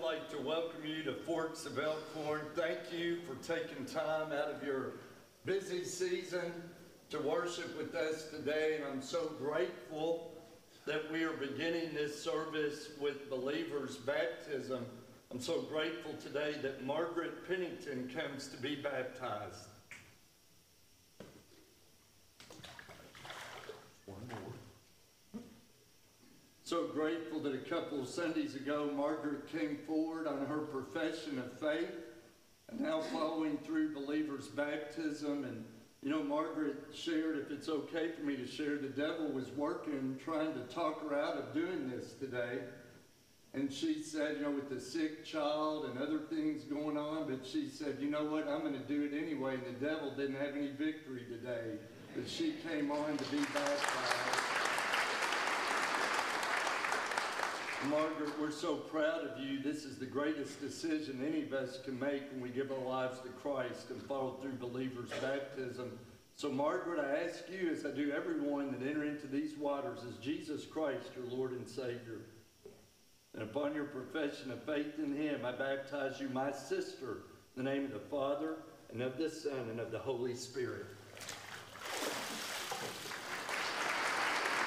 I'd like to welcome you to Forks of Elkhorn. Thank you for taking time out of your busy season to worship with us today. And I'm so grateful that we are beginning this service with believers' baptism. I'm so grateful today that Margaret Pennington comes to be baptized. One more. So grateful that a couple of Sundays ago, Margaret came forward on her profession of faith and now following through believers' baptism. And, you know, Margaret shared, if it's okay for me to share, the devil was working, trying to talk her out of doing this today. And she said, you know, with the sick child and other things going on, but she said, you know what, I'm going to do it anyway. And the devil didn't have any victory today. But she came on to be baptized. Margaret, we're so proud of you. This is the greatest decision any of us can make when we give our lives to Christ and follow through believers' baptism. So, Margaret, I ask you, as I do everyone that enter into these waters, is Jesus Christ your Lord and Savior. And upon your profession of faith in Him, I baptize you, my sister, in the name of the Father, and of the Son, and of the Holy Spirit.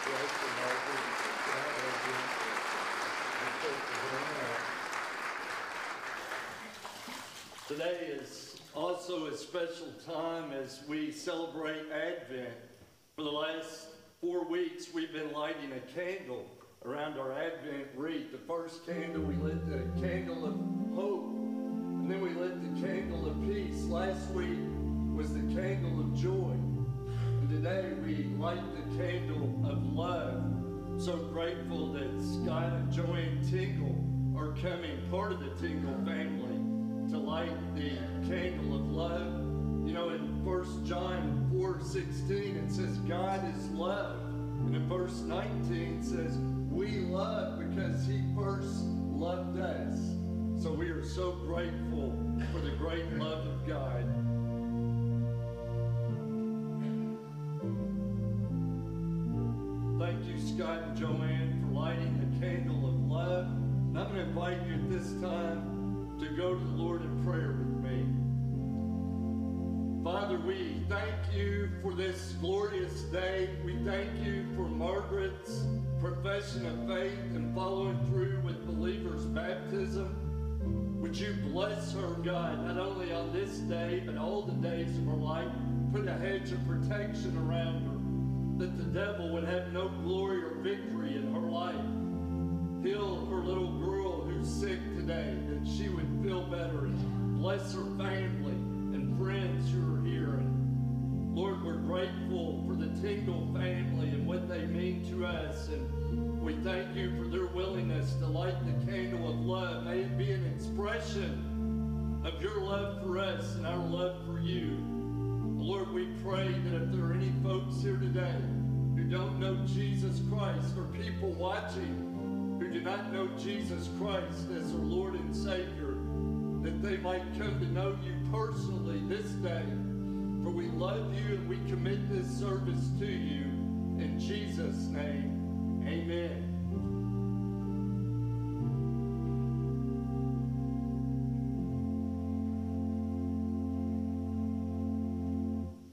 Bless you, Margaret. God bless you. Today is also a special time as we celebrate Advent. For the last four weeks, we've been lighting a candle around our Advent wreath. The first candle, we lit the candle of hope, and then we lit the candle of peace. Last week was the candle of joy, and today we light the candle of love. So grateful that Scott and Joanne Tingle are coming, part of the Tingle family to light the candle of love. You know, in 1 John 4 16, it says, God is love. And in verse 19, it says, We love because He first loved us. So we are so grateful for the great love of God. Thank you, Scott and Joanne, for lighting the candle of love. And I'm going to invite you at this time to go to the Lord in prayer with me. Father, we thank you for this glorious day. We thank you for Margaret's profession of faith and following through with believers' baptism. Would you bless her, God, not only on this day, but all the days of her life. Put a hedge of protection around her, that the devil would have no glory or victory in her life. Heal her little girl who's sick today, that she would feel better. And bless her family and friends who are here. And Lord, we're grateful for the Tingle family and what they mean to us. And we thank you for their willingness to light the candle of love. May it be an expression of your love for us and our love for you. Lord, we pray that if there are any folks here today who don't know Jesus Christ or people watching do not know Jesus Christ as their Lord and Savior, that they might come to know you personally this day. For we love you and we commit this service to you. In Jesus' name, amen.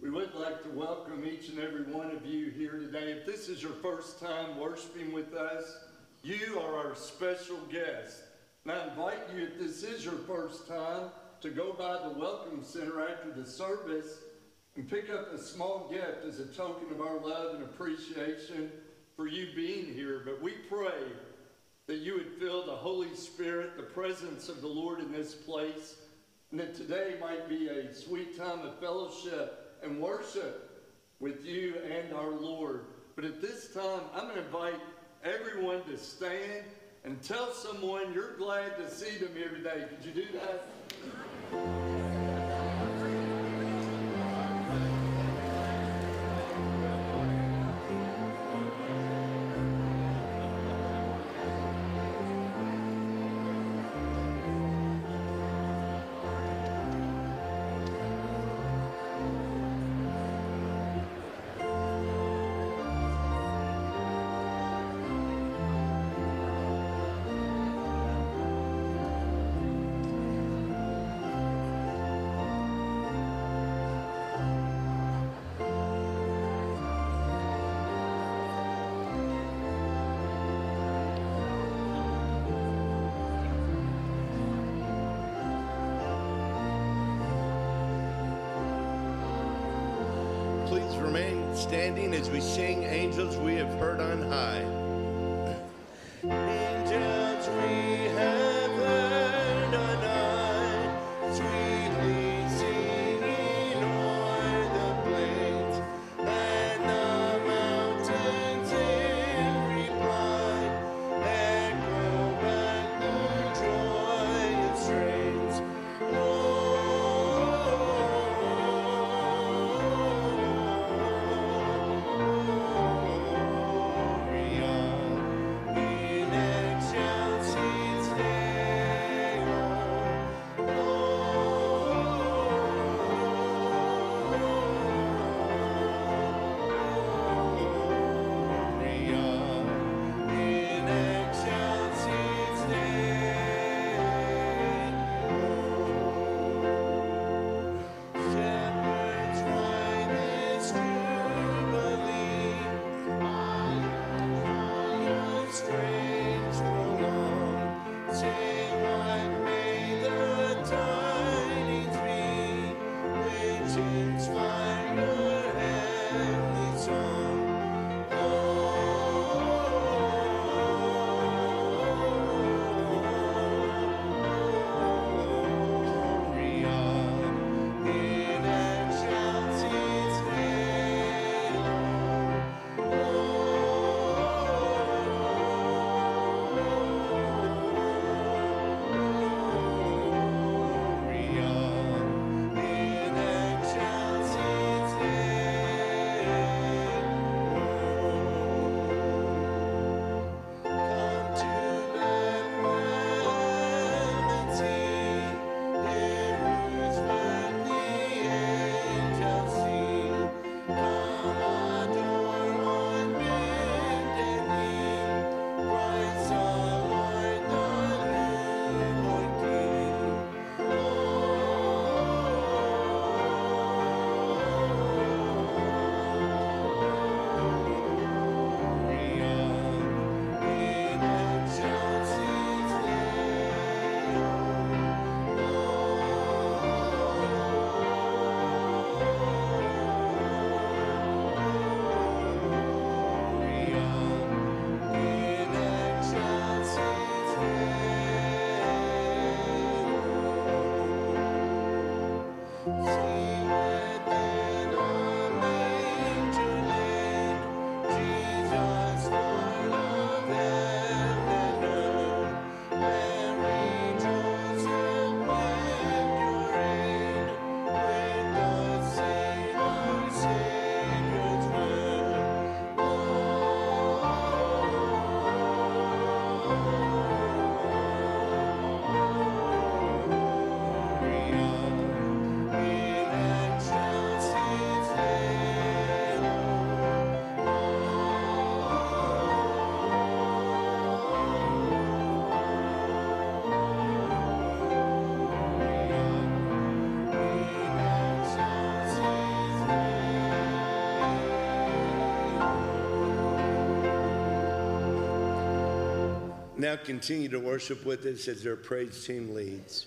We would like to welcome each and every one of you here today. If this is your first time worshiping with us, you are our special guest. And I invite you, if this is your first time, to go by the Welcome Center after the service and pick up a small gift as a token of our love and appreciation for you being here. But we pray that you would feel the Holy Spirit, the presence of the Lord in this place, and that today might be a sweet time of fellowship and worship with you and our Lord. But at this time, I'm going to invite everyone to stand and tell someone you're glad to see them here today. Could you do that? standing as we sing Angels We Have Heard on High. Angels. change. Now continue to worship with us as our praise team leads.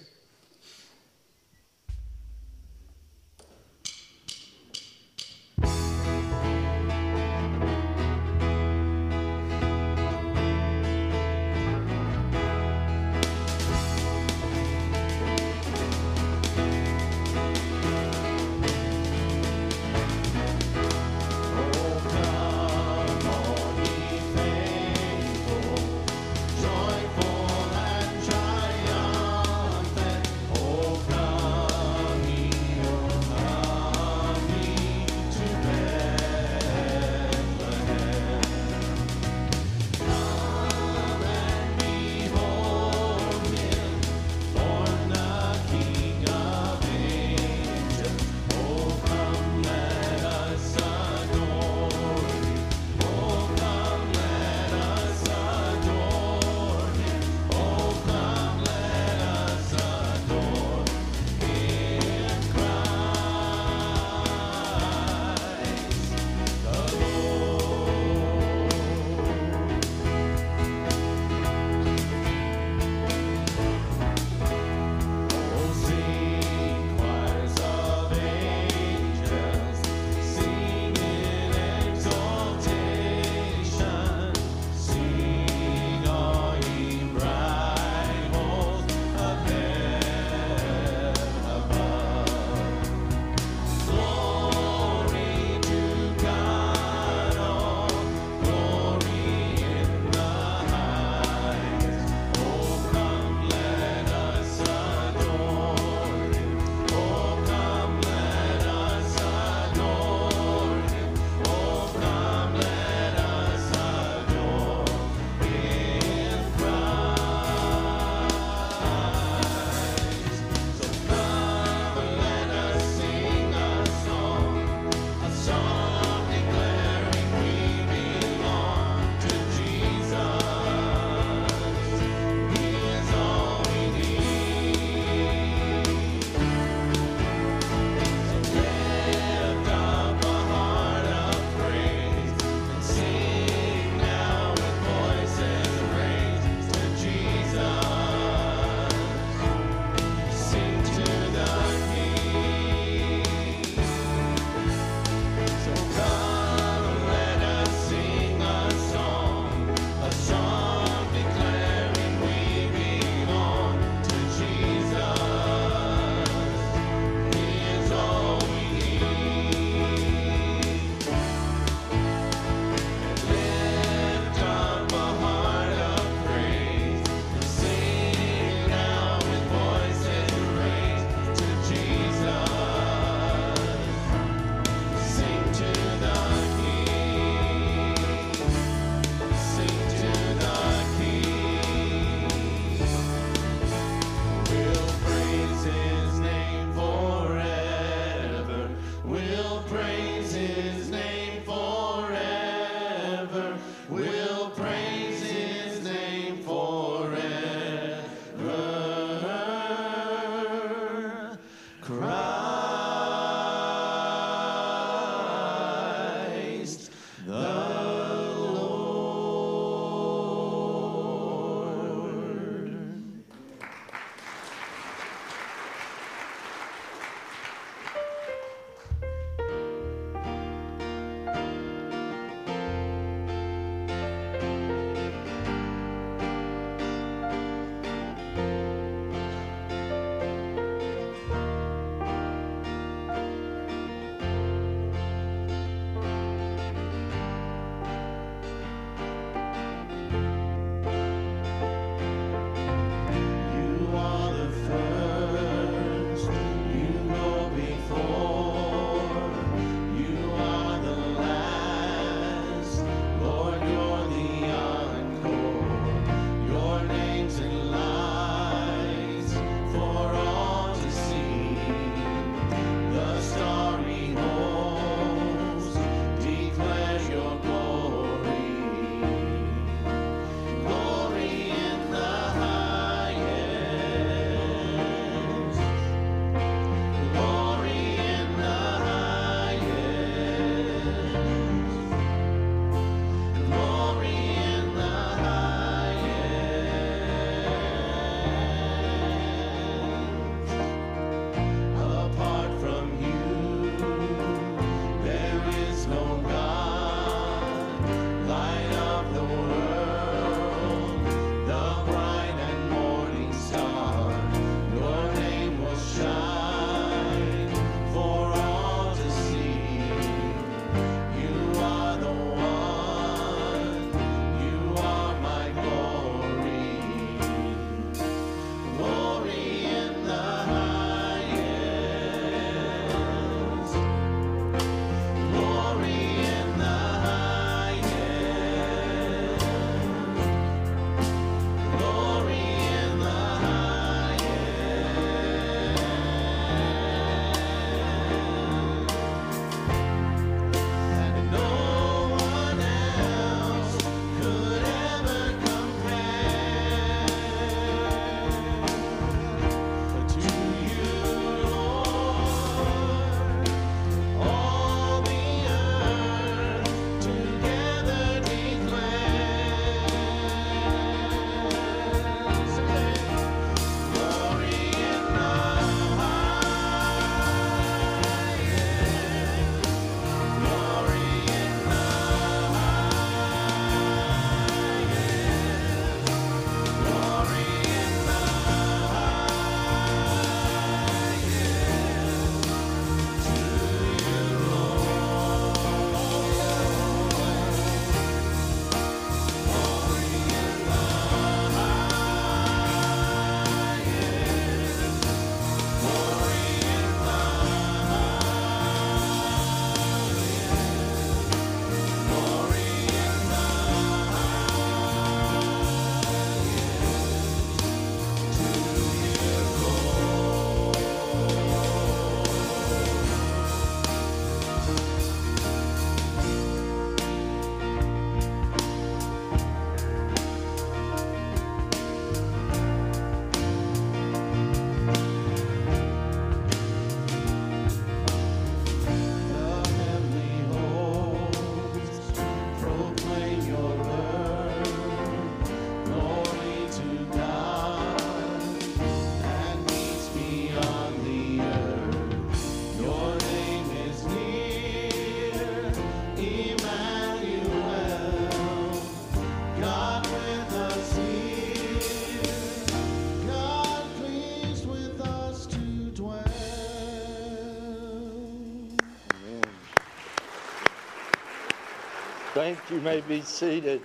Thank you. May be seated.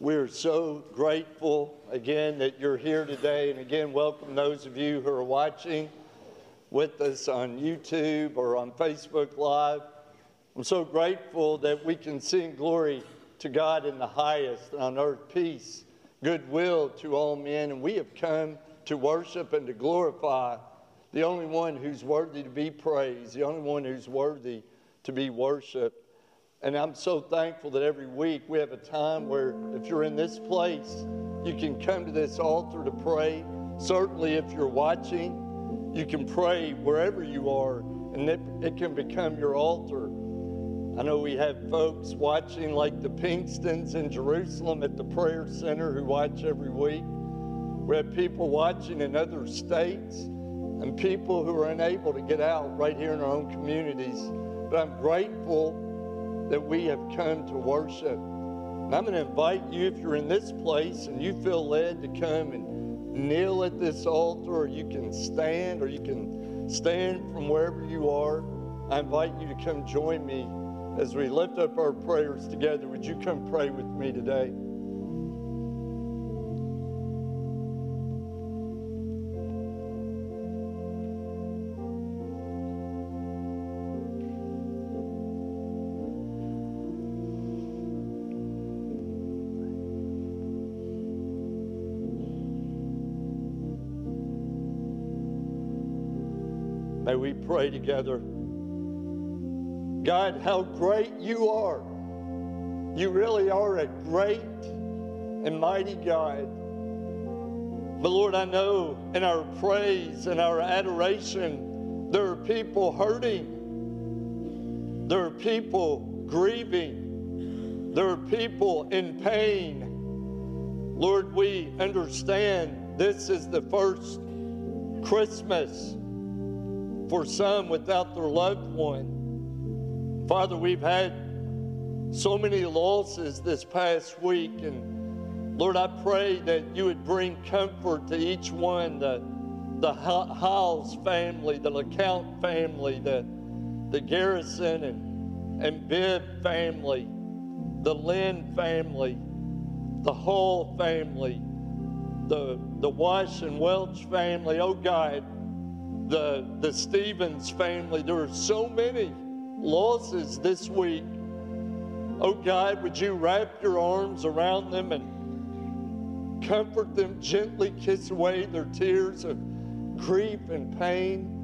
We're so grateful again that you're here today. And again, welcome those of you who are watching with us on YouTube or on Facebook Live. I'm so grateful that we can sing glory to God in the highest, and on earth peace, goodwill to all men. And we have come to worship and to glorify the only one who's worthy to be praised, the only one who's worthy to be worshiped. And I'm so thankful that every week we have a time where if you're in this place, you can come to this altar to pray. Certainly, if you're watching, you can pray wherever you are, and it, it can become your altar. I know we have folks watching, like the Pinkstons in Jerusalem at the Prayer Center, who watch every week. We have people watching in other states and people who are unable to get out right here in our own communities. But I'm grateful that we have come to worship. And I'm going to invite you, if you're in this place and you feel led to come and kneel at this altar, or you can stand, or you can stand from wherever you are, I invite you to come join me as we lift up our prayers together. Would you come pray with me today? Pray together. God, how great you are. You really are a great and mighty God. But Lord, I know in our praise and our adoration, there are people hurting. There are people grieving. There are people in pain. Lord, we understand this is the first Christmas for some without their loved one. Father, we've had so many losses this past week, and Lord, I pray that you would bring comfort to each one the, the Howes family, the LeCount family, the, the Garrison and, and Bibb family, the Lynn family, the Hall family, the, the Wash and Welch family. Oh God, the, the Stevens family. There are so many losses this week. Oh God, would you wrap your arms around them and comfort them, gently kiss away their tears of grief and pain,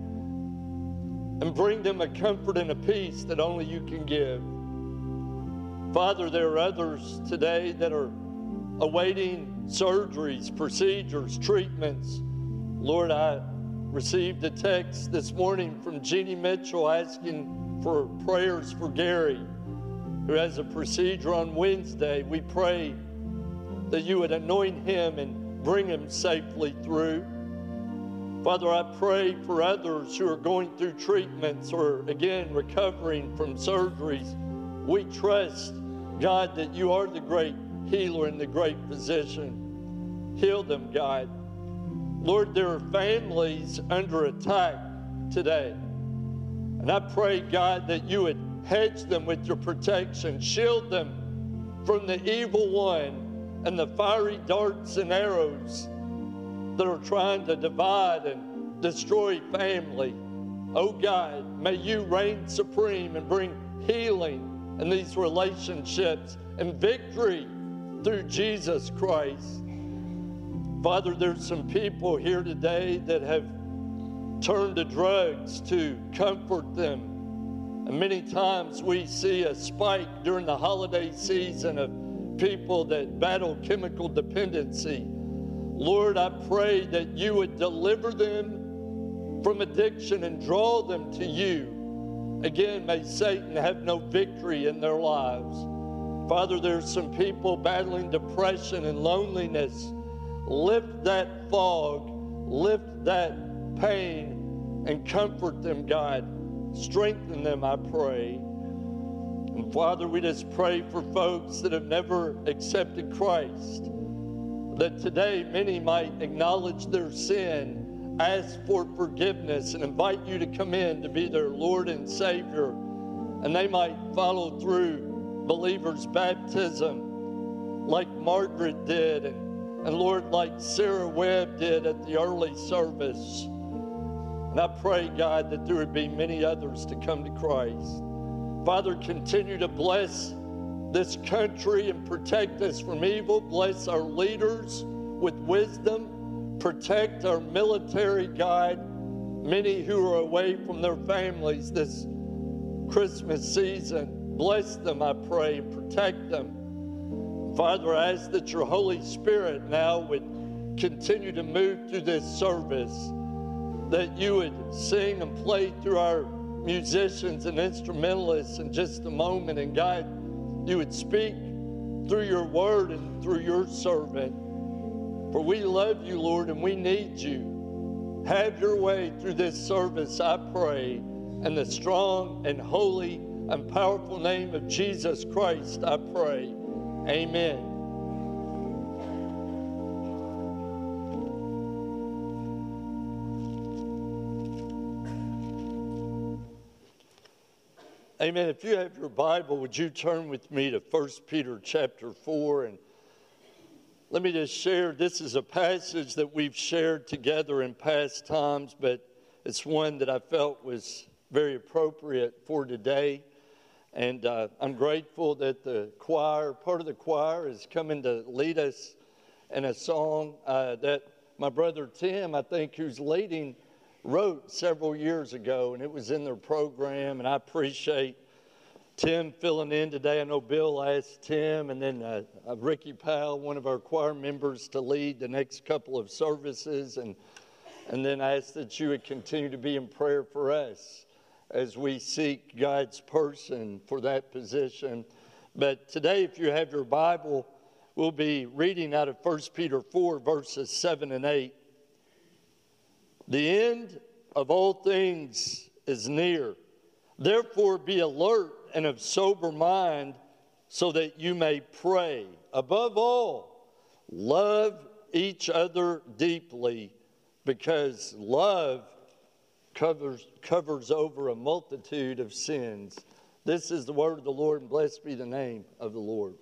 and bring them a comfort and a peace that only you can give. Father, there are others today that are awaiting surgeries, procedures, treatments. Lord, I received a text this morning from Jeannie Mitchell asking for prayers for Gary, who has a procedure on Wednesday. We pray that you would anoint him and bring him safely through. Father, I pray for others who are going through treatments or again recovering from surgeries. We trust, God, that you are the great healer and the great physician. Heal them, God. Lord, there are families under attack today. And I pray, God, that you would hedge them with your protection, shield them from the evil one and the fiery darts and arrows that are trying to divide and destroy family. Oh God, may you reign supreme and bring healing in these relationships and victory through Jesus Christ. Father, there's some people here today that have turned to drugs to comfort them. And many times we see a spike during the holiday season of people that battle chemical dependency. Lord, I pray that you would deliver them from addiction and draw them to you. Again, may Satan have no victory in their lives. Father, there's some people battling depression and loneliness. Lift that fog, lift that pain, and comfort them, God. Strengthen them, I pray. And Father, we just pray for folks that have never accepted Christ, that today many might acknowledge their sin, ask for forgiveness, and invite you to come in to be their Lord and Savior and they might follow through believers' baptism like Margaret did, and, and Lord, like Sarah Webb did at the early service. And I pray, God, that there would be many others to come to Christ. Father, continue to bless this country and protect us from evil. Bless our leaders with wisdom. Protect our military, God. Many who are away from their families this Christmas season. Bless them, I pray, and protect them. Father, I ask that your Holy Spirit now would continue to move through this service, that you would sing and play through our musicians and instrumentalists in just a moment, and God, you would speak through your word and through your servant. For we love you, Lord, and we need you. Have your way through this service, I pray, in the strong and holy and powerful name of Jesus Christ, I pray. Amen. Amen. If you have your Bible, would you turn with me to 1 Peter chapter 4 and let me just share this is a passage that we've shared together in past times, but it's one that I felt was very appropriate for today. And uh, I'm grateful that the choir, part of the choir, is coming to lead us in a song uh, that my brother Tim, I think, who's leading, wrote several years ago, and it was in their program. And I appreciate Tim filling in today. I know Bill asked Tim, and then uh, uh, Ricky Powell, one of our choir members, to lead the next couple of services, and and then I ask that you would continue to be in prayer for us as we seek God's person for that position. But today, if you have your Bible, we'll be reading out of 1 Peter 4, verses 7 and 8. The end of all things is near. Therefore, be alert and of sober mind so that you may pray. Above all, love each other deeply because love covers, covers over a multitude of sins. This is the word of the Lord, and blessed be the name of the Lord.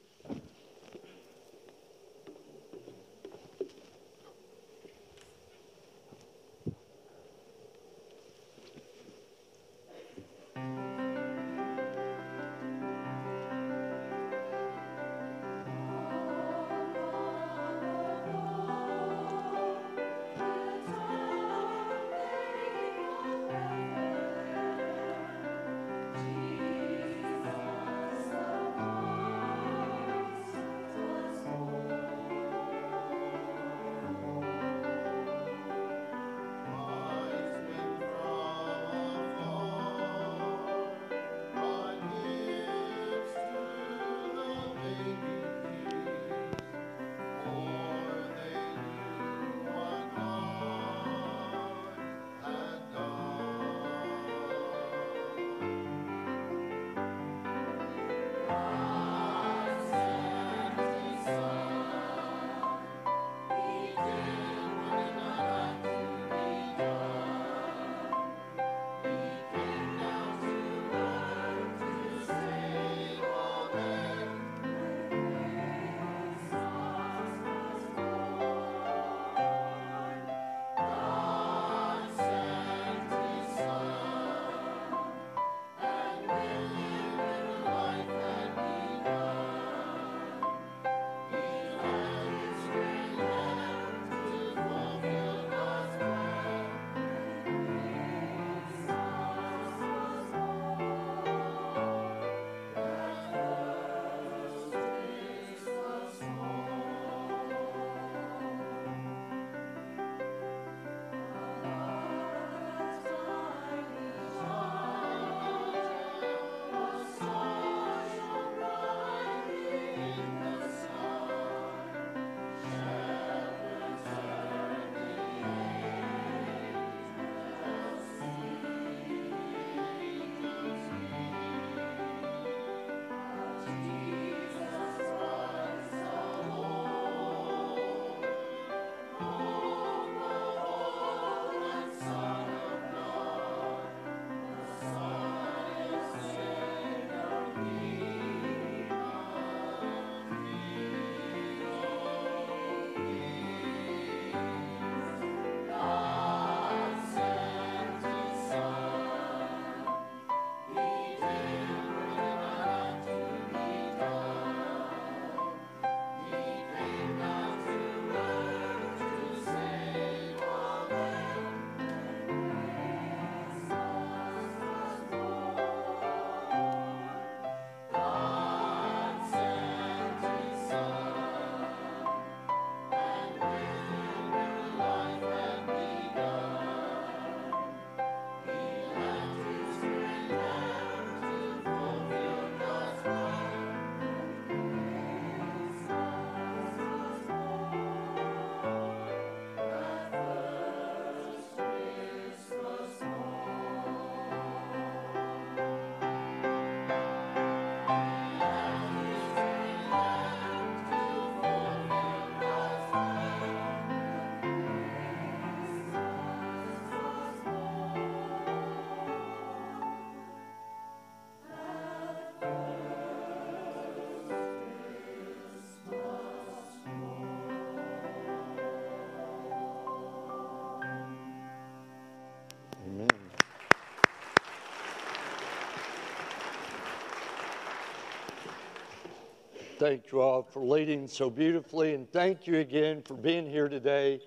Thank you all for leading so beautifully. And thank you again for being here today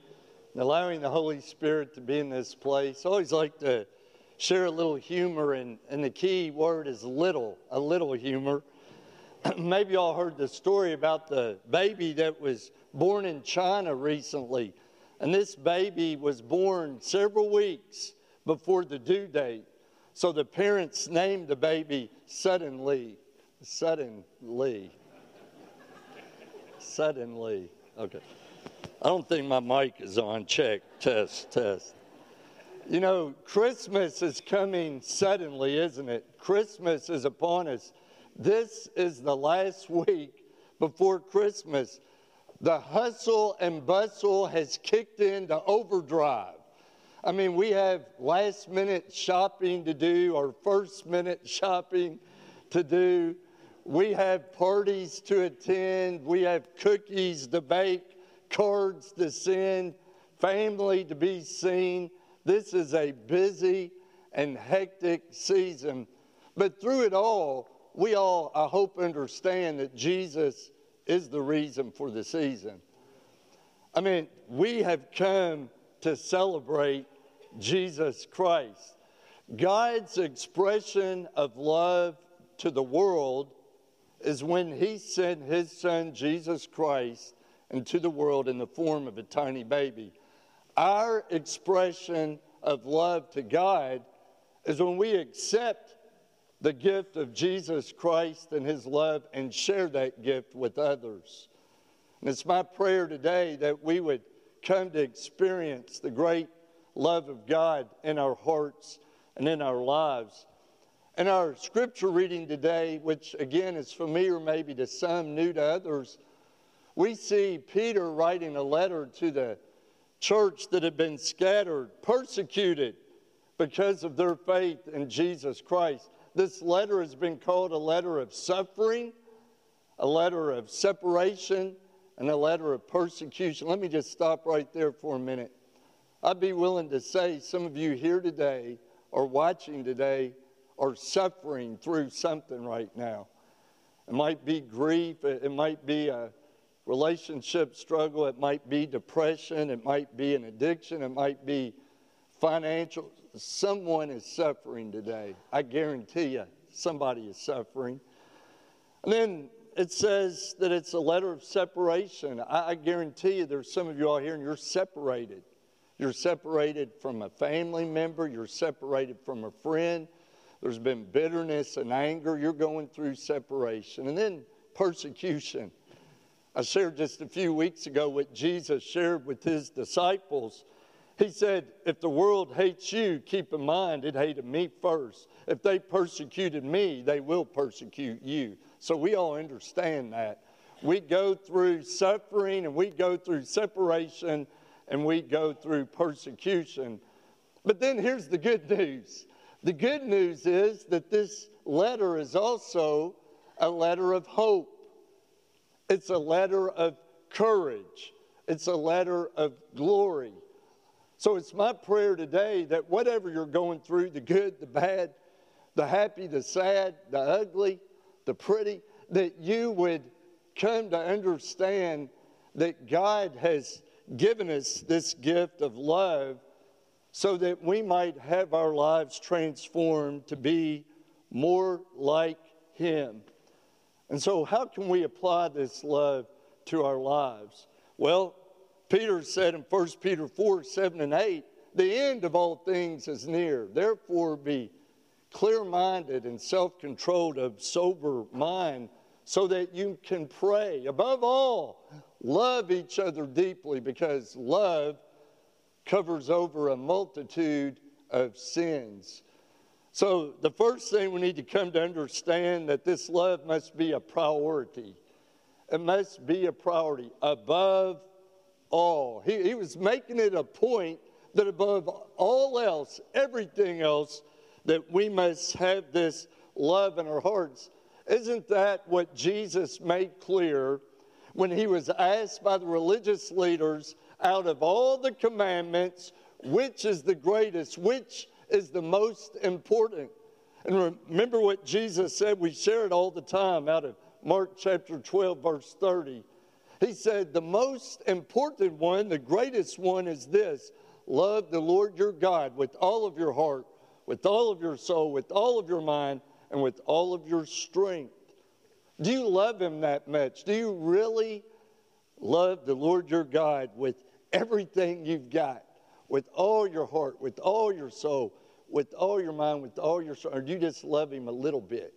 and allowing the Holy Spirit to be in this place. I always like to share a little humor, and, and the key word is little, a little humor. Maybe y'all heard the story about the baby that was born in China recently. And this baby was born several weeks before the due date. So the parents named the baby Suddenly. Suddenly. Suddenly. Okay. I don't think my mic is on. Check. Test. Test. You know, Christmas is coming suddenly, isn't it? Christmas is upon us. This is the last week before Christmas. The hustle and bustle has kicked into overdrive. I mean, we have last minute shopping to do, or first minute shopping to do. We have parties to attend. We have cookies to bake, cards to send, family to be seen. This is a busy and hectic season. But through it all, we all, I hope, understand that Jesus is the reason for the season. I mean, we have come to celebrate Jesus Christ. God's expression of love to the world is when He sent His Son, Jesus Christ, into the world in the form of a tiny baby. Our expression of love to God is when we accept the gift of Jesus Christ and His love and share that gift with others. And it's my prayer today that we would come to experience the great love of God in our hearts and in our lives. And our scripture reading today, which again is familiar maybe to some, new to others, we see Peter writing a letter to the church that had been scattered, persecuted because of their faith in Jesus Christ. This letter has been called a letter of suffering, a letter of separation, and a letter of persecution. Let me just stop right there for a minute. I'd be willing to say some of you here today or watching today are suffering through something right now. It might be grief, it might be a relationship struggle, it might be depression, it might be an addiction, it might be financial. Someone is suffering today. I guarantee you, somebody is suffering. And then it says that it's a letter of separation. I, I guarantee you, there's some of you all here and you're separated. You're separated from a family member, you're separated from a friend. There's been bitterness and anger. You're going through separation. And then persecution. I shared just a few weeks ago what Jesus shared with his disciples. He said, If the world hates you, keep in mind it hated me first. If they persecuted me, they will persecute you. So we all understand that. We go through suffering and we go through separation and we go through persecution. But then here's the good news the good news is that this letter is also a letter of hope, it's a letter of courage, it's a letter of glory. So it's my prayer today that whatever you're going through the good, the bad, the happy, the sad, the ugly, the pretty that you would come to understand that God has given us this gift of love so that we might have our lives transformed to be more like Him. And so, how can we apply this love to our lives? Well, Peter said in 1 Peter 4 7 and 8, the end of all things is near. Therefore, be clear minded and self controlled, of sober mind, so that you can pray. Above all, Love each other deeply because love covers over a multitude of sins. So, the first thing we need to come to understand that this love must be a priority. It must be a priority above all. He, he was making it a point that above all else, everything else, that we must have this love in our hearts. Isn't that what Jesus made clear when he was asked by the religious leaders, out of all the commandments, which is the greatest, which is the most important? And remember what Jesus said, we share it all the time out of Mark chapter 12, verse 30. He said, The most important one, the greatest one is this love the Lord your God with all of your heart, with all of your soul, with all of your mind, and with all of your strength. Do you love him that much? Do you really love the Lord your God with everything you've got, with all your heart, with all your soul, with all your mind, with all your soul? Or you just love him a little bit?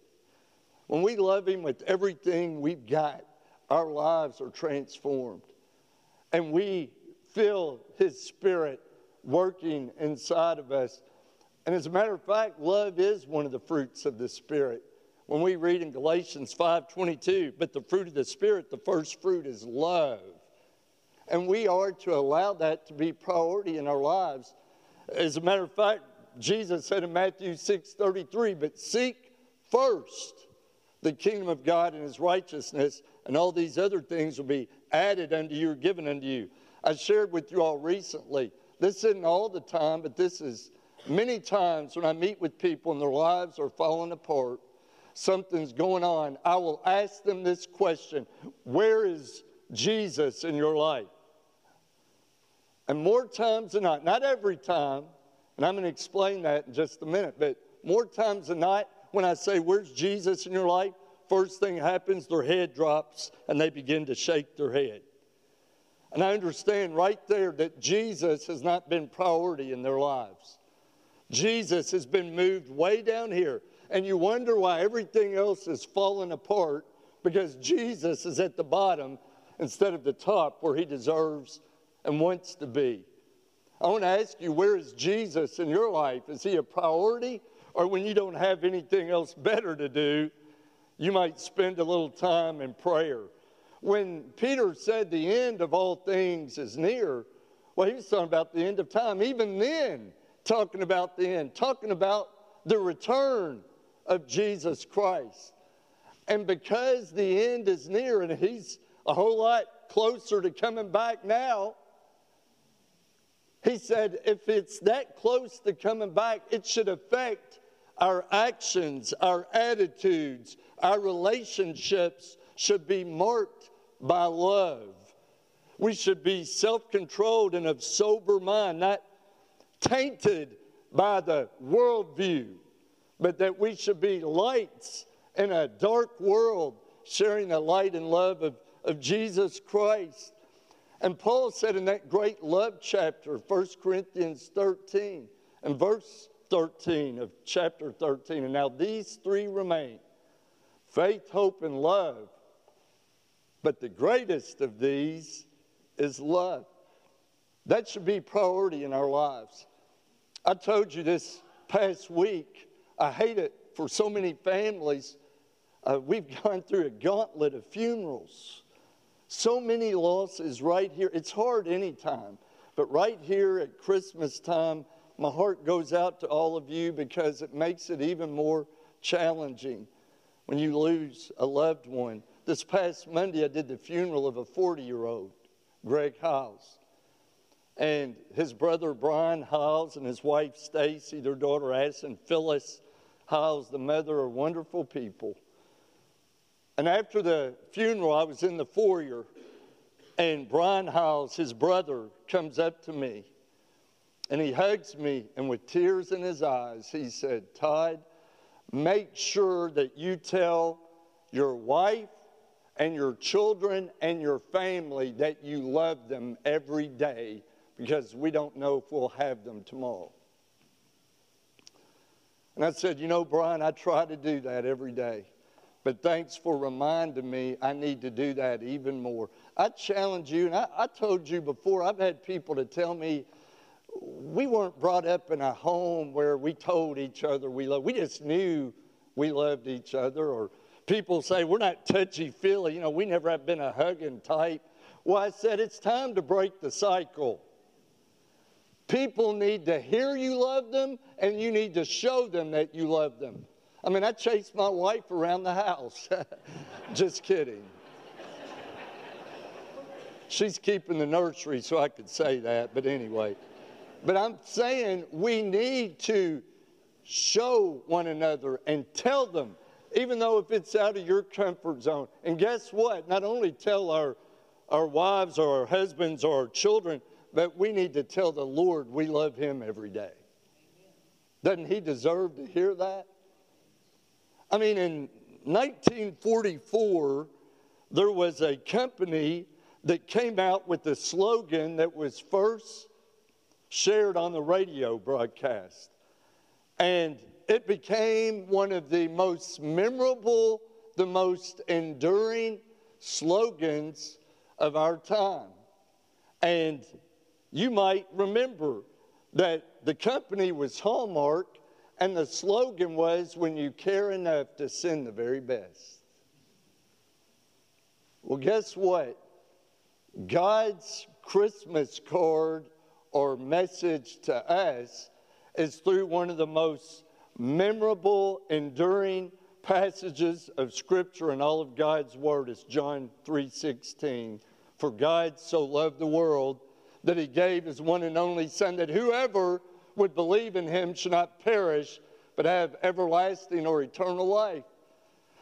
When we love him with everything we've got, our lives are transformed. And we feel his spirit working inside of us. And as a matter of fact, love is one of the fruits of the spirit. When we read in Galatians 5:22, but the fruit of the spirit, the first fruit is love. And we are to allow that to be priority in our lives. As a matter of fact, Jesus said in Matthew 6:33, but seek first the kingdom of God and his righteousness, and all these other things will be added unto you or given unto you. I shared with you all recently. This isn't all the time, but this is many times when I meet with people and their lives are falling apart, something's going on, I will ask them this question Where is Jesus in your life? And more times than not, not every time, and I'm going to explain that in just a minute, but more times than not, when I say, Where's Jesus in your life? First thing happens, their head drops and they begin to shake their head. And I understand right there that Jesus has not been priority in their lives. Jesus has been moved way down here. And you wonder why everything else is falling apart because Jesus is at the bottom instead of the top where he deserves and wants to be. I want to ask you, where is Jesus in your life? Is he a priority? Or when you don't have anything else better to do, you might spend a little time in prayer. When Peter said the end of all things is near, well, he was talking about the end of time. Even then, talking about the end, talking about the return of Jesus Christ. And because the end is near and he's a whole lot closer to coming back now, he said, if it's that close to coming back, it should affect our actions, our attitudes, our relationships should be marked by love. We should be self controlled and of sober mind, not tainted by the worldview, but that we should be lights in a dark world, sharing the light and love of, of Jesus Christ. And Paul said in that great love chapter, 1 Corinthians 13, and verse 13 of chapter 13, and now these three remain faith, hope, and love. But the greatest of these is love. That should be priority in our lives. I told you this past week, I hate it for so many families. Uh, we've gone through a gauntlet of funerals. So many losses right here. It's hard anytime, but right here at Christmas time, my heart goes out to all of you because it makes it even more challenging when you lose a loved one. This past Monday, I did the funeral of a 40 year old, Greg Hiles. And his brother Brian Hiles and his wife Stacy, their daughter Addison Phyllis Hiles, the mother, are wonderful people. And after the funeral, I was in the foyer, and Brian Hiles, his brother, comes up to me and he hugs me, and with tears in his eyes, he said, Todd, make sure that you tell your wife and your children and your family that you love them every day because we don't know if we'll have them tomorrow. And I said, You know, Brian, I try to do that every day. But thanks for reminding me I need to do that even more. I challenge you, and I, I told you before, I've had people to tell me, we weren't brought up in a home where we told each other we love. We just knew we loved each other. Or people say we're not touchy feely. You know, we never have been a hugging type. Well, I said it's time to break the cycle. People need to hear you love them, and you need to show them that you love them. I mean, I chased my wife around the house. Just kidding. She's keeping the nursery, so I could say that, but anyway. But I'm saying we need to show one another and tell them even though if it's out of your comfort zone. And guess what? Not only tell our, our wives or our husbands or our children, but we need to tell the Lord we love Him every day. Doesn't He deserve to hear that? I mean, in 1944, there was a company that came out with a slogan that was first shared on the radio broadcast. And it became one of the most memorable, the most enduring slogans of our time. And you might remember that the company was Hallmark, and the slogan was when you care enough to send the very best. Well, guess what? God's Christmas card or message to us is through one of the most memorable, enduring passages of Scripture in all of God's Word. is John 3:16. For God so loved the world that he gave his one and only Son, that whoever would believe in him should not perish, but have everlasting or eternal life.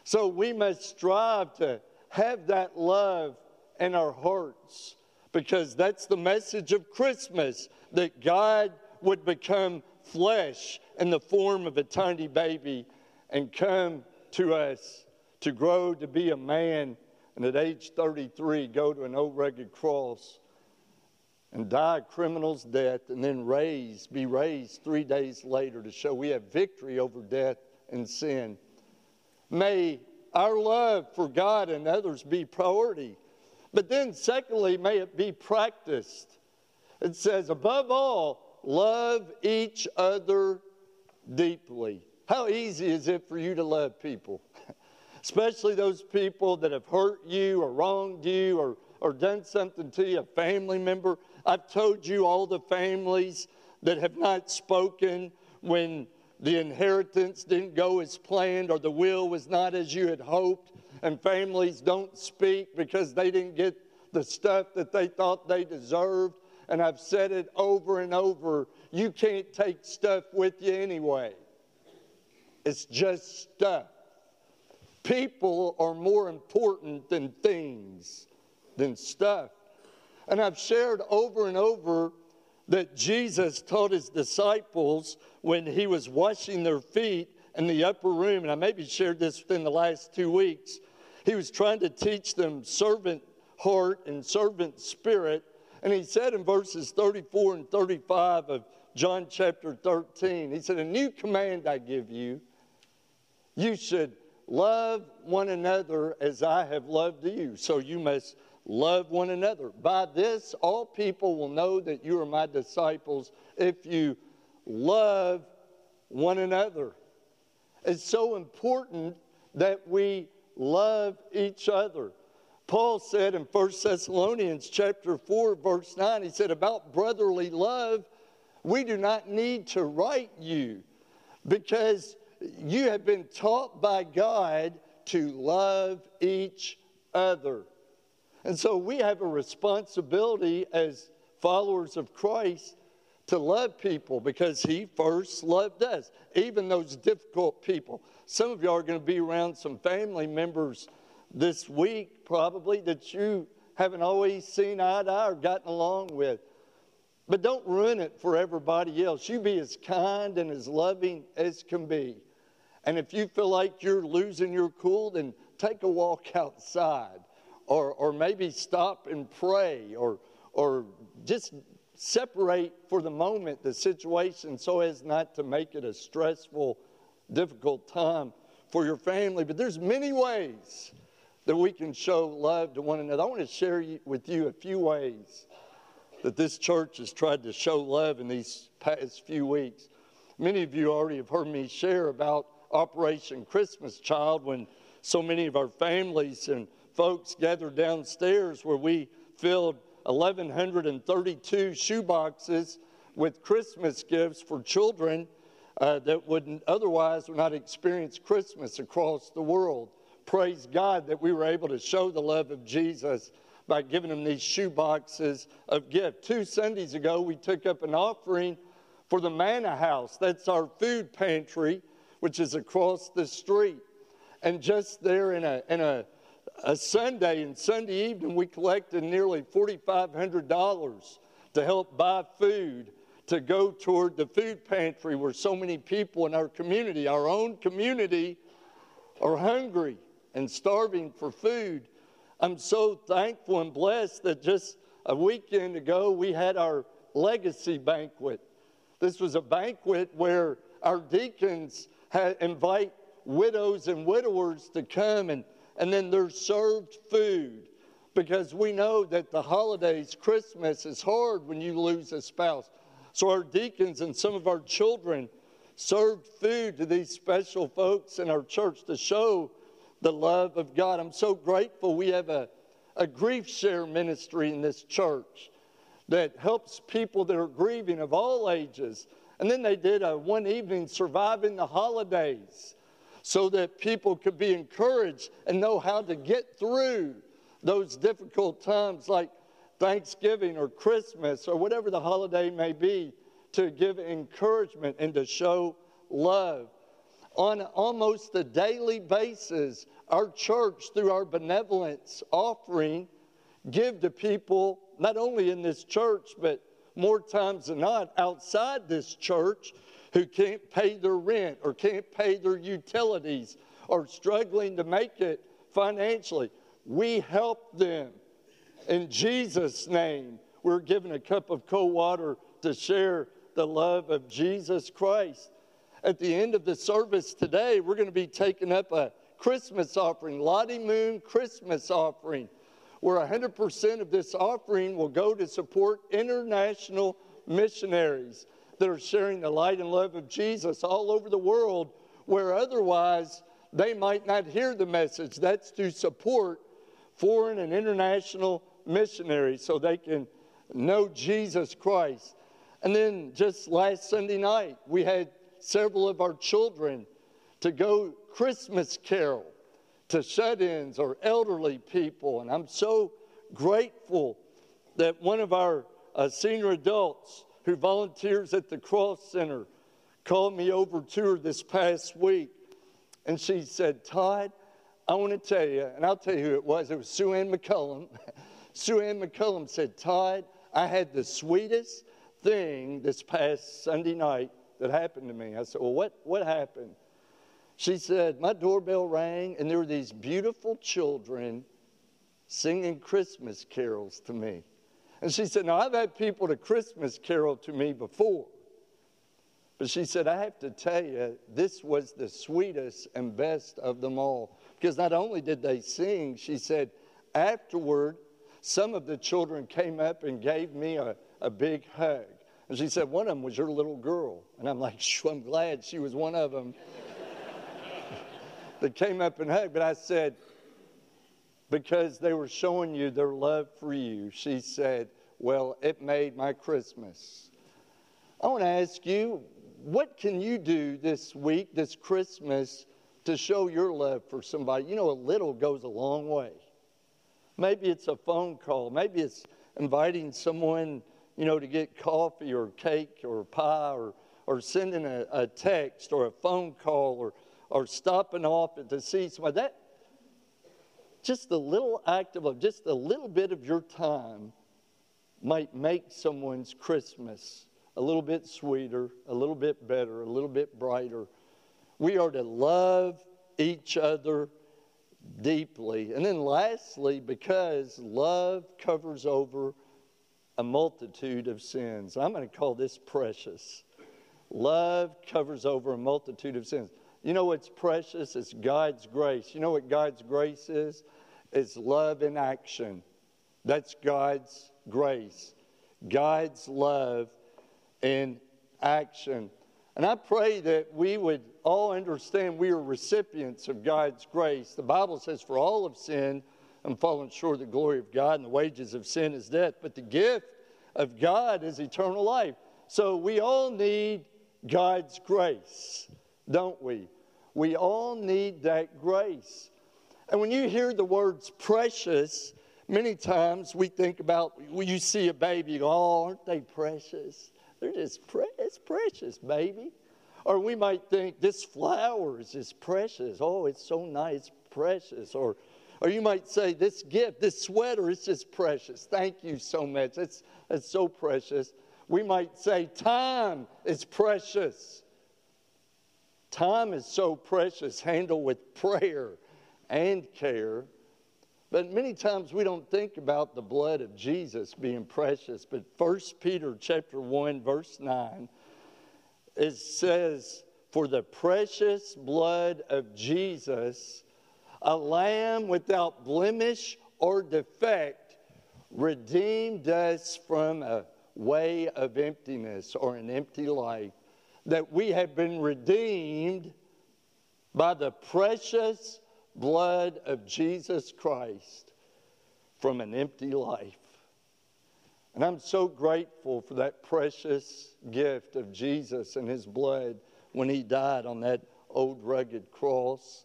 So we must strive to have that love in our hearts because that's the message of Christmas that God would become flesh in the form of a tiny baby and come to us to grow to be a man and at age 33 go to an old rugged cross and die a criminal's death and then raise be raised three days later to show we have victory over death and sin may our love for god and others be priority but then secondly may it be practiced it says above all love each other deeply. How easy is it for you to love people? Especially those people that have hurt you or wronged you or, or done something to you, a family member. I've told you all the families that have not spoken when the inheritance didn't go as planned or the will was not as you had hoped. And families don't speak because they didn't get the stuff that they thought they deserved. And I've said it over and over you can't take stuff with you anyway. It's just stuff. People are more important than things, than stuff. And I've shared over and over that Jesus taught his disciples when he was washing their feet in the upper room, and I maybe shared this within the last two weeks. He was trying to teach them servant heart and servant spirit. And he said in verses 34 and 35 of John chapter 13. He said, A new command I give you. You should love one another as I have loved you. So you must love one another. By this, all people will know that you are my disciples if you love one another. It's so important that we love each other. Paul said in 1 Thessalonians chapter 4 verse 9 he said about brotherly love we do not need to write you because you have been taught by God to love each other. And so we have a responsibility as followers of Christ to love people because He first loved us, even those difficult people. Some of y'all are going to be around some family members this week, probably, that you haven't always seen eye to eye or gotten along with. But don't ruin it for everybody else. You be as kind and as loving as can be. And if you feel like you're losing your cool, then take a walk outside or, or maybe stop and pray or, or just separate for the moment the situation so as not to make it a stressful, difficult time for your family. But there's many ways that we can show love to one another. I want to share with you a few ways that this church has tried to show love in these past few weeks. Many of you already have heard me share about Operation Christmas Child when so many of our families and folks gathered downstairs where we filled 1,132 shoeboxes with Christmas gifts for children uh, that wouldn't otherwise would not experience Christmas across the world. Praise God that we were able to show the love of Jesus by giving them these shoe boxes of gift. Two Sundays ago, we took up an offering for the Manna House. That's our food pantry, which is across the street. And just there in a, in a, a Sunday and Sunday evening, we collected nearly $4,500 to help buy food to go toward the food pantry where so many people in our community, our own community, are hungry and starving for food. I'm so thankful and blessed that just a weekend ago we had our legacy banquet. This was a banquet where our deacons had, invite widows and widowers to come and, and then they're served food because we know that the holidays, Christmas, is hard when you lose a spouse. So our deacons and some of our children served food to these special folks in our church to show the love of God. I'm so grateful we have a, a grief share ministry in this church that helps people that are grieving of all ages. And then they did a one evening surviving the holidays so that people could be encouraged and know how to get through those difficult times like Thanksgiving or Christmas or whatever the holiday may be to give encouragement and to show love. On almost a daily basis, our church, through our benevolence offering, give to people not only in this church, but more times than not outside this church who can't pay their rent or can't pay their utilities or struggling to make it financially. We help them. In Jesus' name, we're given a cup of cold water to share the love of Jesus Christ. At the end of the service today, we're going to be taking up a Christmas offering, Lottie Moon Christmas offering where 100% of this offering will go to support international missionaries that are sharing the light and love of Jesus all over the world, where otherwise they might not hear the message. That's to support foreign and international missionaries so they can know Jesus Christ. And then just last Sunday night, we had several of our children to go Christmas carol to shut ins or elderly people. And I'm so grateful that one of our uh, senior adults who volunteers at the Cross Center called me over to her this past week. And she said, Todd, I want to tell you, and I'll tell you who it was. It was Sue Ann McCullum. Sue Ann McCullum said, Todd, I had the sweetest thing this past Sunday night that happened to me. I said, Well, what, what happened? She said, My doorbell rang, and there were these beautiful children singing Christmas carols to me. And she said, Now, I've had people to Christmas carol to me before. But she said, I have to tell you, this was the sweetest and best of them all. Because not only did they sing, she said, afterward, some of the children came up and gave me a, a big hug. And she said, One of them was your little girl. And I'm like, I'm glad she was one of them that came up and hugged, but I said, because they were showing you their love for you, she said, Well, it made my Christmas. I want to ask you, what can you do this week, this Christmas, to show your love for somebody? You know, a little goes a long way. Maybe it's a phone call, maybe it's inviting someone, you know, to get coffee or cake or pie or, or sending a, a text or a phone call or or stopping off to see somebody. That just a little act of just a little bit of your time might make someone's Christmas a little bit sweeter, a little bit better, a little bit brighter. We are to love each other deeply. And then lastly, because love covers over a multitude of sins. I'm going to call this precious. Love covers over a multitude of sins. You know what's precious? It's God's grace. You know what God's grace is? It's love in action. That's God's grace. God's love in action. And I pray that we would all understand we are recipients of God's grace. The Bible says, For all of sin and fallen short of the glory of God, and the wages of sin is death, but the gift of God is eternal life. So we all need God's grace, don't we? We all need that grace. And when you hear the words precious, many times we think about when you see a baby, oh, aren't they precious? They're just pre- it's precious, baby. Or we might think this flower is just precious. Oh, it's so nice, precious. Or, or you might say this gift, this sweater is just precious. Thank you so much. It's, it's so precious. We might say time is precious. Time is so precious, handled with prayer and care. But many times we don't think about the blood of Jesus being precious. But 1 Peter chapter 1, verse 9, it says, For the precious blood of Jesus, a lamb without blemish or defect, redeemed us from a way of emptiness or an empty life. That we have been redeemed by the precious blood of Jesus Christ from an empty life. And I'm so grateful for that precious gift of Jesus and his blood when he died on that old rugged cross.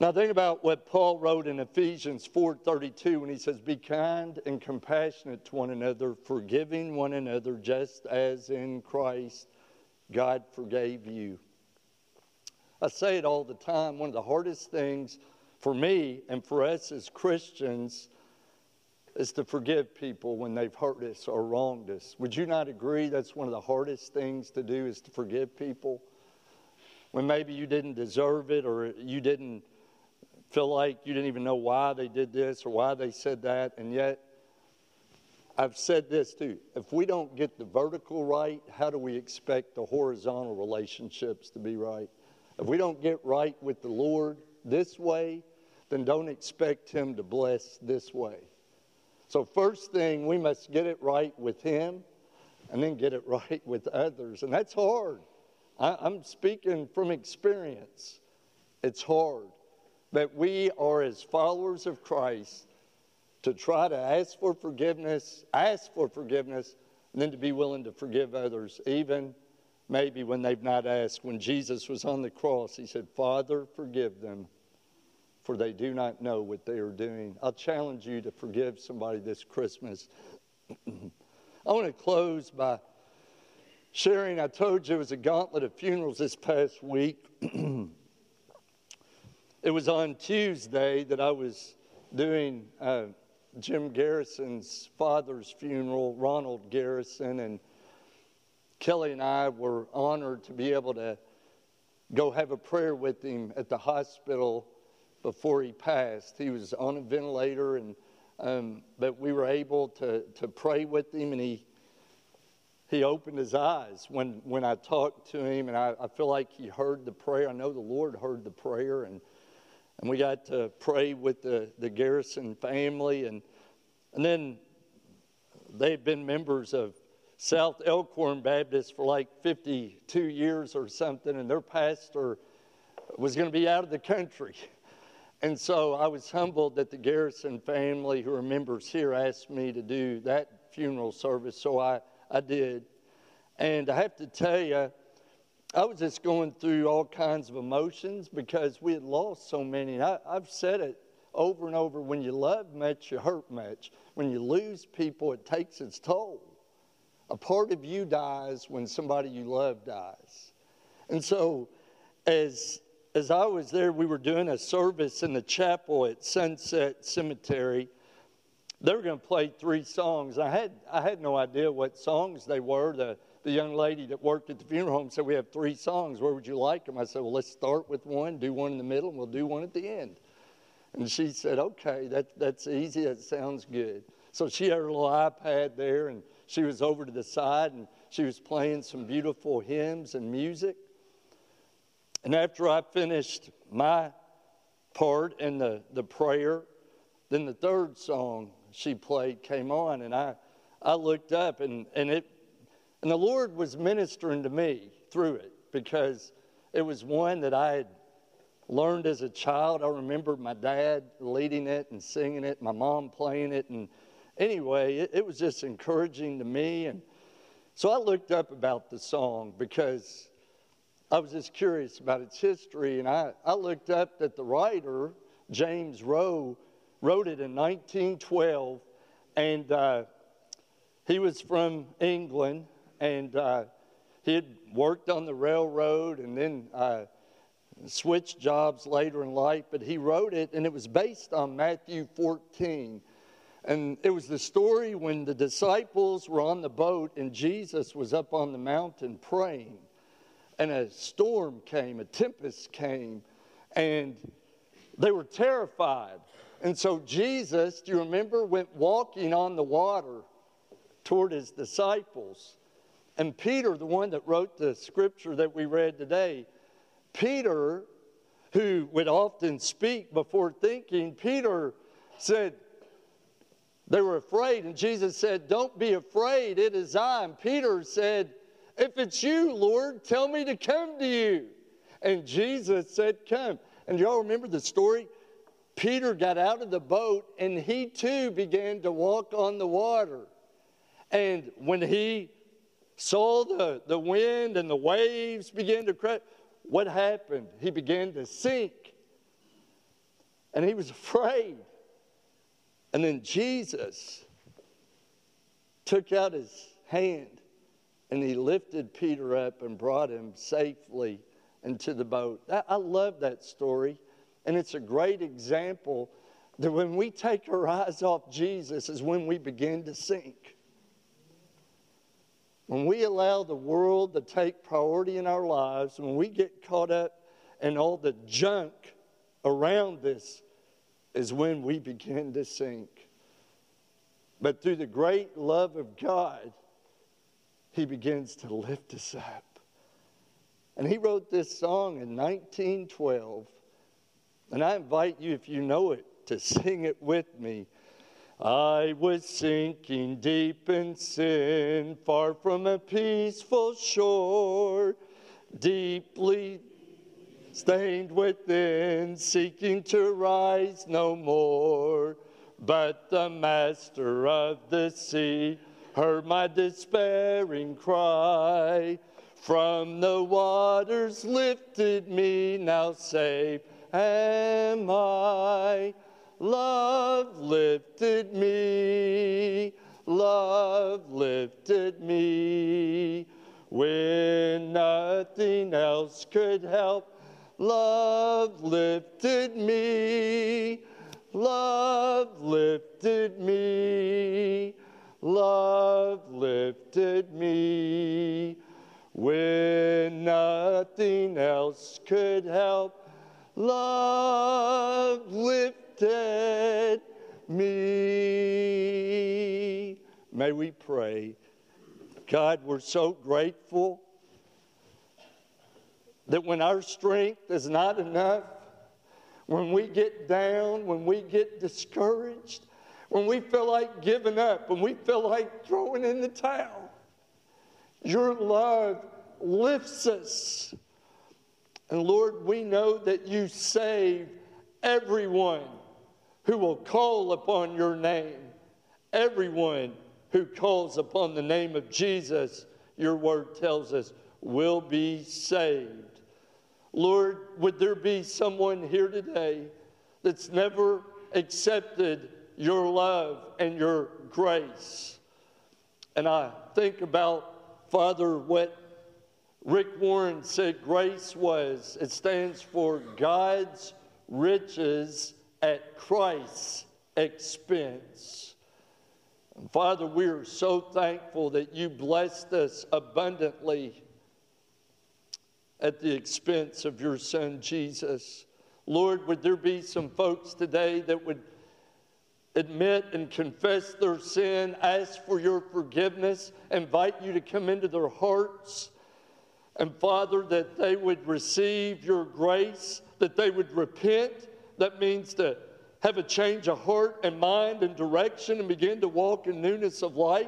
I think about what Paul wrote in Ephesians 4:32 when he says, "Be kind and compassionate to one another, forgiving one another just as in Christ God forgave you." I say it all the time. One of the hardest things for me and for us as Christians is to forgive people when they've hurt us or wronged us. Would you not agree that's one of the hardest things to do is to forgive people? When maybe you didn't deserve it or you didn't feel like you didn't even know why they did this or why they said that, and yet I've said this too. If we don't get the vertical right, how do we expect the horizontal relationships to be right? If we don't get right with the Lord this way, then don't expect Him to bless this way. So, first thing, we must get it right with Him and then get it right with others. And that's hard. I, am speaking from experience. It's hard that we are, as followers of Christ, to try to ask for forgiveness, ask for forgiveness, and then to be willing to forgive others, even maybe when they've not asked. When Jesus was on the cross, he said, Father, forgive them, for they do not know what they are doing. I'll challenge you to forgive somebody this Christmas. I want to close by sharing. I told you it was a gauntlet of funerals this past week. it was on Tuesday that I was doing uh, Jim Garrison's father's funeral, Ronald Garrison, and Kelly and I were honored to be able to go have a prayer with him at the hospital before he passed. He was on a ventilator, and um, but we were able to to pray with him, and he he opened his eyes when when I talked to him, and I, I feel like he heard the prayer. I know the Lord heard the prayer, and and we got to pray with the the Garrison family, and and then they had been members of South Elkhorn Baptist for like 52 years or something, and their pastor was going to be out of the country. And so I was humbled that the Garrison family, who are members here, asked me to do that funeral service, so I, I did. And I have to tell you, I was just going through all kinds of emotions because we had lost so many. I, I've said it over and over when you love much, you hurt much. When you lose people, it takes its toll. A part of you dies when somebody you love dies. And so, as, as I was there, we were doing a service in the chapel at Sunset Cemetery. They were going to play three songs. I had, I had no idea what songs they were. The, the young lady that worked at the funeral home said, We have three songs. Where would you like them? I said, Well, let's start with one, do one in the middle, and we'll do one at the end. And she said, Okay, that, that's easy. That sounds good. So she had her little iPad there, and she was over to the side and she was playing some beautiful hymns and music. And after I finished my part in the, the prayer, then the third song she played came on, and I, I looked up, and, and, it, and the Lord was ministering to me through it because it was one that I had learned as a child. I remember my dad leading it and singing it, my mom playing it, and anyway, it, it was just encouraging to me. And so I looked up about the song because I was just curious about its history. And I, I looked up that the writer, James Rowe, wrote it in 1912. And uh, he was from England. And uh, he had worked on the railroad and then uh, switched jobs later in life, but he wrote it, and it was based on Matthew 14. And it was the story when the disciples were on the boat and Jesus was up on the mountain praying. And a storm came, a tempest came, and they were terrified. And so Jesus, do you remember, went walking on the water toward his disciples. And Peter, the one that wrote the scripture that we read today, Peter, who would often speak before thinking, Peter said, they were afraid, and Jesus said, Don't be afraid, it is I. And Peter said, If it's you, Lord, tell me to come to you. And Jesus said, Come. And y'all remember the story? Peter got out of the boat and he too began to walk on the water. And when he saw the, the wind and the waves begin to crash, what happened? He began to sink. And he was afraid. And then Jesus took out his hand and he lifted Peter up and brought him safely into the boat. I, love that story. And it's a great example that when we take our eyes off Jesus is when we begin to sink. When we allow the world to take priority in our lives, when we get caught up in all the junk around us, is when we begin to sink. But through the great love of God, He begins to lift us up. And He wrote this song in 1912. And I invite you, if you know it, to sing it with me. I was sinking deep in sin, far from a peaceful shore, deeply stained within, seeking to rise no more. But the master of the sea heard my despairing cry. From the waters lifted me, now safe am I. Love lifted me, love lifted me. When nothing else could help, love lifted me, love lifted me, love lifted me. When nothing else could help, love lifted me. May we pray. God, we're so grateful that when our strength is not enough, when we get down, when we get discouraged, when we feel like giving up, when we feel like throwing in the towel, your love lifts us. And Lord, we know that you save everyone who will call upon your name. Everyone who calls upon the name of Jesus, your word tells us, will be saved. Lord, would there be someone here today that's never accepted your love and your grace? And I think about, Father, what Rick Warren said grace was. It stands for God's riches at Christ's expense. And Father, we are so thankful that you blessed us abundantly at the expense of your Son, Jesus. Lord, would there be some folks today that would admit and confess their sin, ask for your forgiveness, invite you to come into their hearts? And Father, that they would receive your grace, that they would repent that means to have a change of heart and mind and direction and begin to walk in newness of life.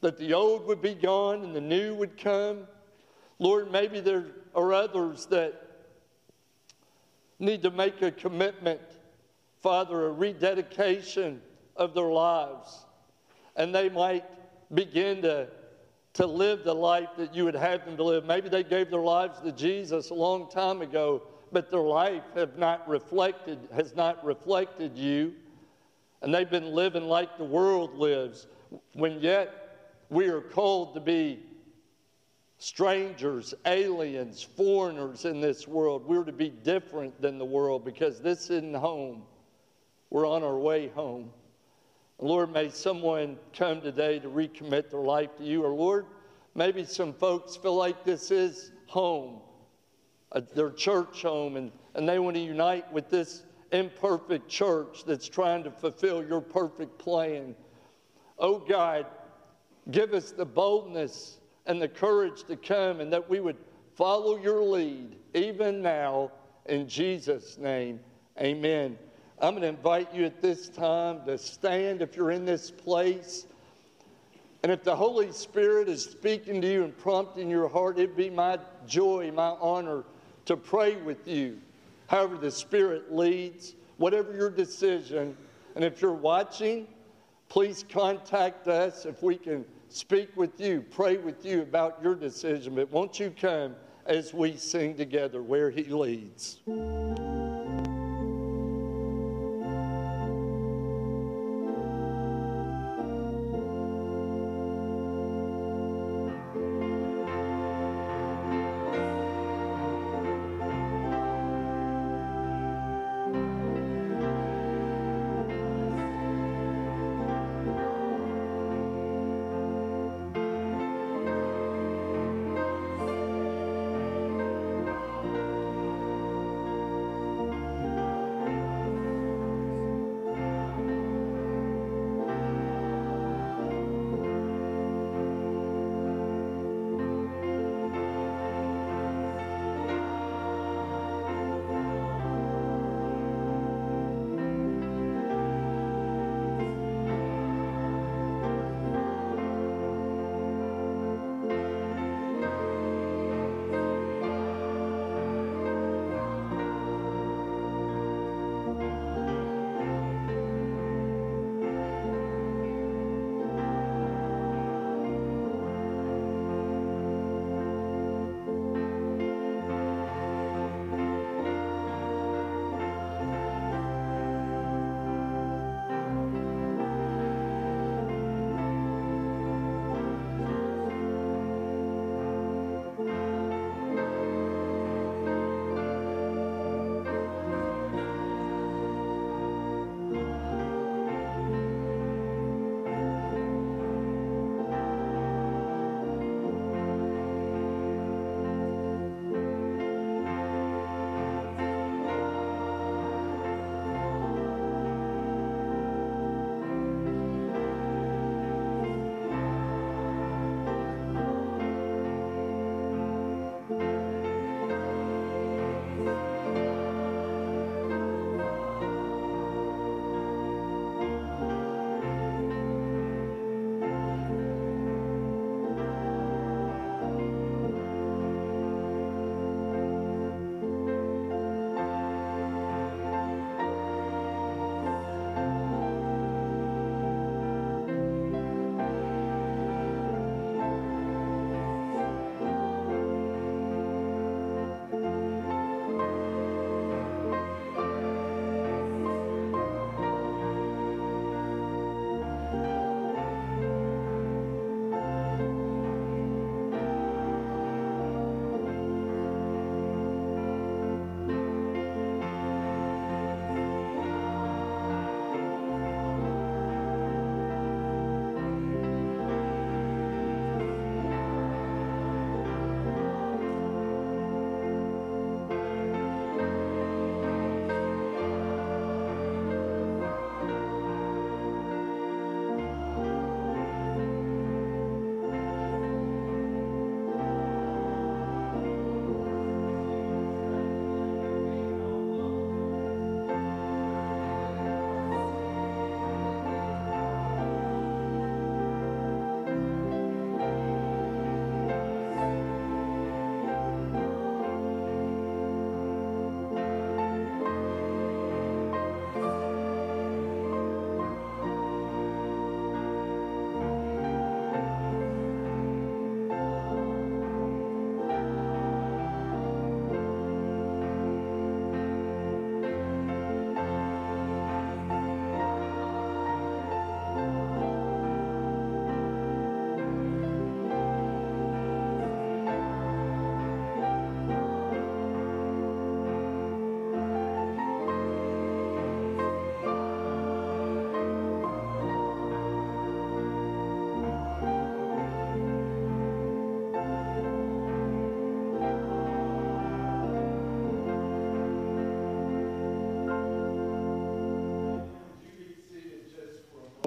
That the old would be gone and the new would come. Lord, maybe there are others that need to make a commitment, Father, a rededication of their lives. And they might begin to, to live the life that you would have them to live. Maybe they gave their lives to Jesus a long time ago but their life have not reflected, has not reflected you. And they've been living like the world lives, when yet we are called to be strangers, aliens, foreigners in this world. We're to be different than the world because this isn't home. We're on our way home. Lord, may someone come today to recommit their life to you. Or Lord, maybe some folks feel like this is home, uh, their church home, and, and they want to unite with this imperfect church that's trying to fulfill your perfect plan. Oh God, give us the boldness and the courage to come and that we would follow your lead even now in Jesus' name. Amen. I'm going to invite you at this time to stand if you're in this place. And if the Holy Spirit is speaking to you and prompting your heart, it'd be my joy, my honor to pray with you. However, the Spirit leads, whatever your decision. And if you're watching, please contact us if we can speak with you, pray with you about your decision. But won't you come as we sing together where He leads?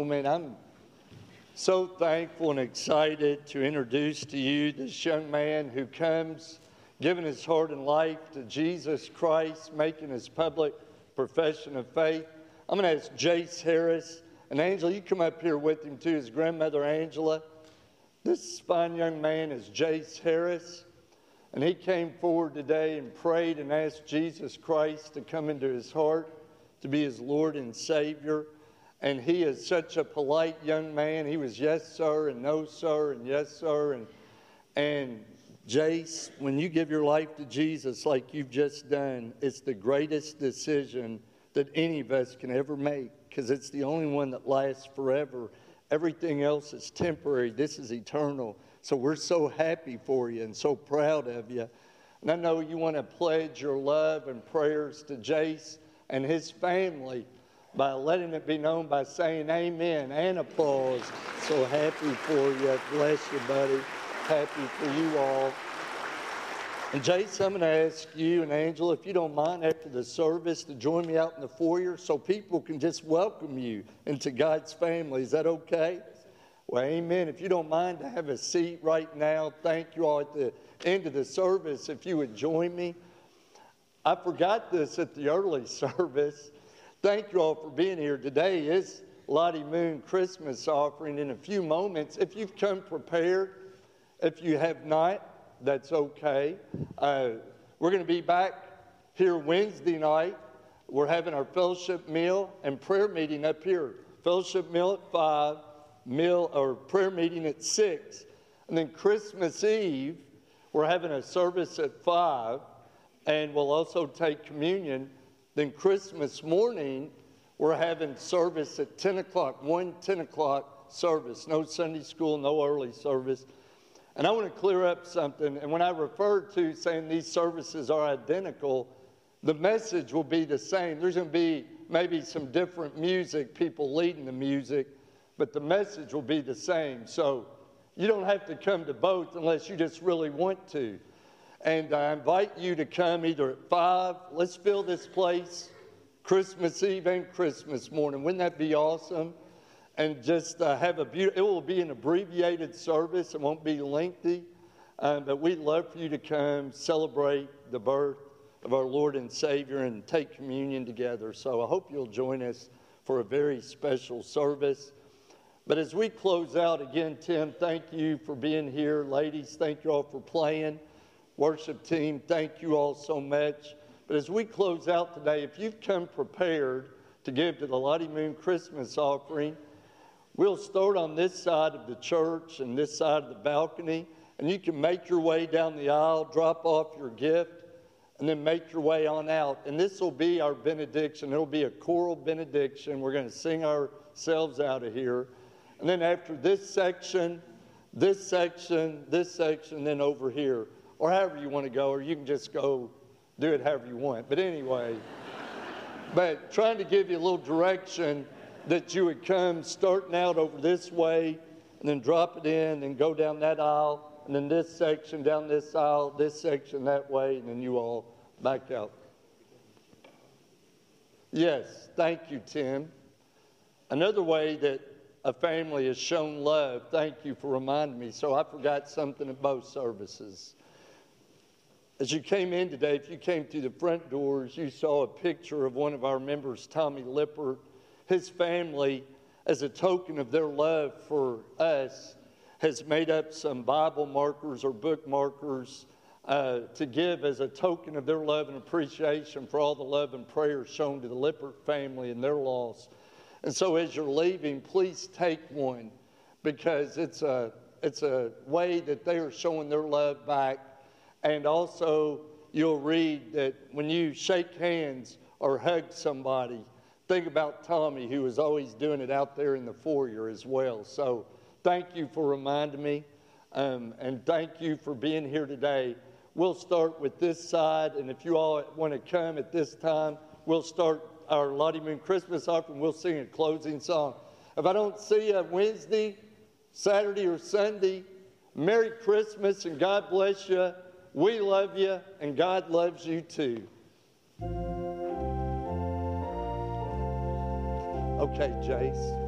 Moment. I'm so thankful and excited to introduce to you this young man who comes giving his heart and life to Jesus Christ, making his public profession of faith. I'm going to ask Jace Harris. And Angela, you come up here with him too, his grandmother Angela. This fine young man is Jace Harris. And he came forward today and prayed and asked Jesus Christ to come into his heart, to be his Lord and Savior. And he is such a polite young man. He was yes, sir, and no, sir, and yes, sir. And, and Jace, when you give your life to Jesus like you've just done, it's the greatest decision that any of us can ever make because it's the only one that lasts forever. Everything else is temporary. This is eternal. So we're so happy for you and so proud of you. And I know you want to pledge your love and prayers to Jace and his family by letting it be known by saying amen and applause. So happy for you. Bless you, buddy happy for you all. And Jason, I'm going to ask you and Angela, if you don't mind, after the service, to join me out in the foyer so people can just welcome you into God's family. Is that okay? Well, amen. If you don't mind to have a seat right now, thank you all at the end of the service. If you would join me. I forgot this at the early service. Thank you all for being here. Today is Lottie Moon Christmas offering. In a few moments, if you've come prepared, if you have not, that's okay. Uh, we're going to be back here Wednesday night. We're having our fellowship meal and prayer meeting up here. Fellowship meal at 5, meal or prayer meeting at 6. And then Christmas Eve, we're having a service at 5, and we'll also take communion. Then Christmas morning, we're having service at 10 o'clock, 1 10 o'clock service. No Sunday school, no early service. And I want to clear up something. And when I refer to saying these services are identical, the message will be the same. There's going to be maybe some different music, people leading the music, but the message will be the same. So you don't have to come to both unless you just really want to. And I invite you to come either at 5, let's fill this place, Christmas Eve and Christmas morning. Wouldn't that be awesome? and just uh, have a beautiful, it will be an abbreviated service. It won't be lengthy, um, but we'd love for you to come celebrate the birth of our Lord and Savior and take communion together. So I hope you'll join us for a very special service. But as we close out again, Tim, thank you for being here. Ladies, thank you all for playing. Worship team, thank you all so much. But as we close out today, if you've come prepared to give to the Lottie Moon Christmas offering, We'll start on this side of the church and this side of the balcony, and you can make your way down the aisle, drop off your gift, and then make your way on out. And this will be our benediction. It'll be a choral benediction. We're going to sing ourselves out of here. And then after this section, this section, this section, then over here, or however you want to go, or you can just go do it however you want. But anyway, but trying to give you a little direction that you would come starting out over this way and then drop it in and go down that aisle and then this section down this aisle, this section that way, and then you all back out. Yes, thank you, Tim. Another way that a family has shown love, thank you for reminding me. So I forgot something at both services. As you came in today, if you came through the front doors, you saw a picture of one of our members, Tommy Lippert his family, as a token of their love for us, has made up some Bible markers or book markers uh, to give as a token of their love and appreciation for all the love and prayers shown to the Lippert family and their loss. And so, as you're leaving, please take one because it's a, it's a way that they are showing their love back. And also, you'll read that when you shake hands or hug somebody, think about Tommy, who was always doing it out there in the foyer as well. So thank you for reminding me, um, and thank you for being here today. We'll start with this side, and if you all want to come at this time, we'll start our Lottie Moon Christmas offering. We'll sing a closing song. If I don't see you Wednesday, Saturday, or Sunday, Merry Christmas and God bless you. We love you, and God loves you too. Okay, Jace.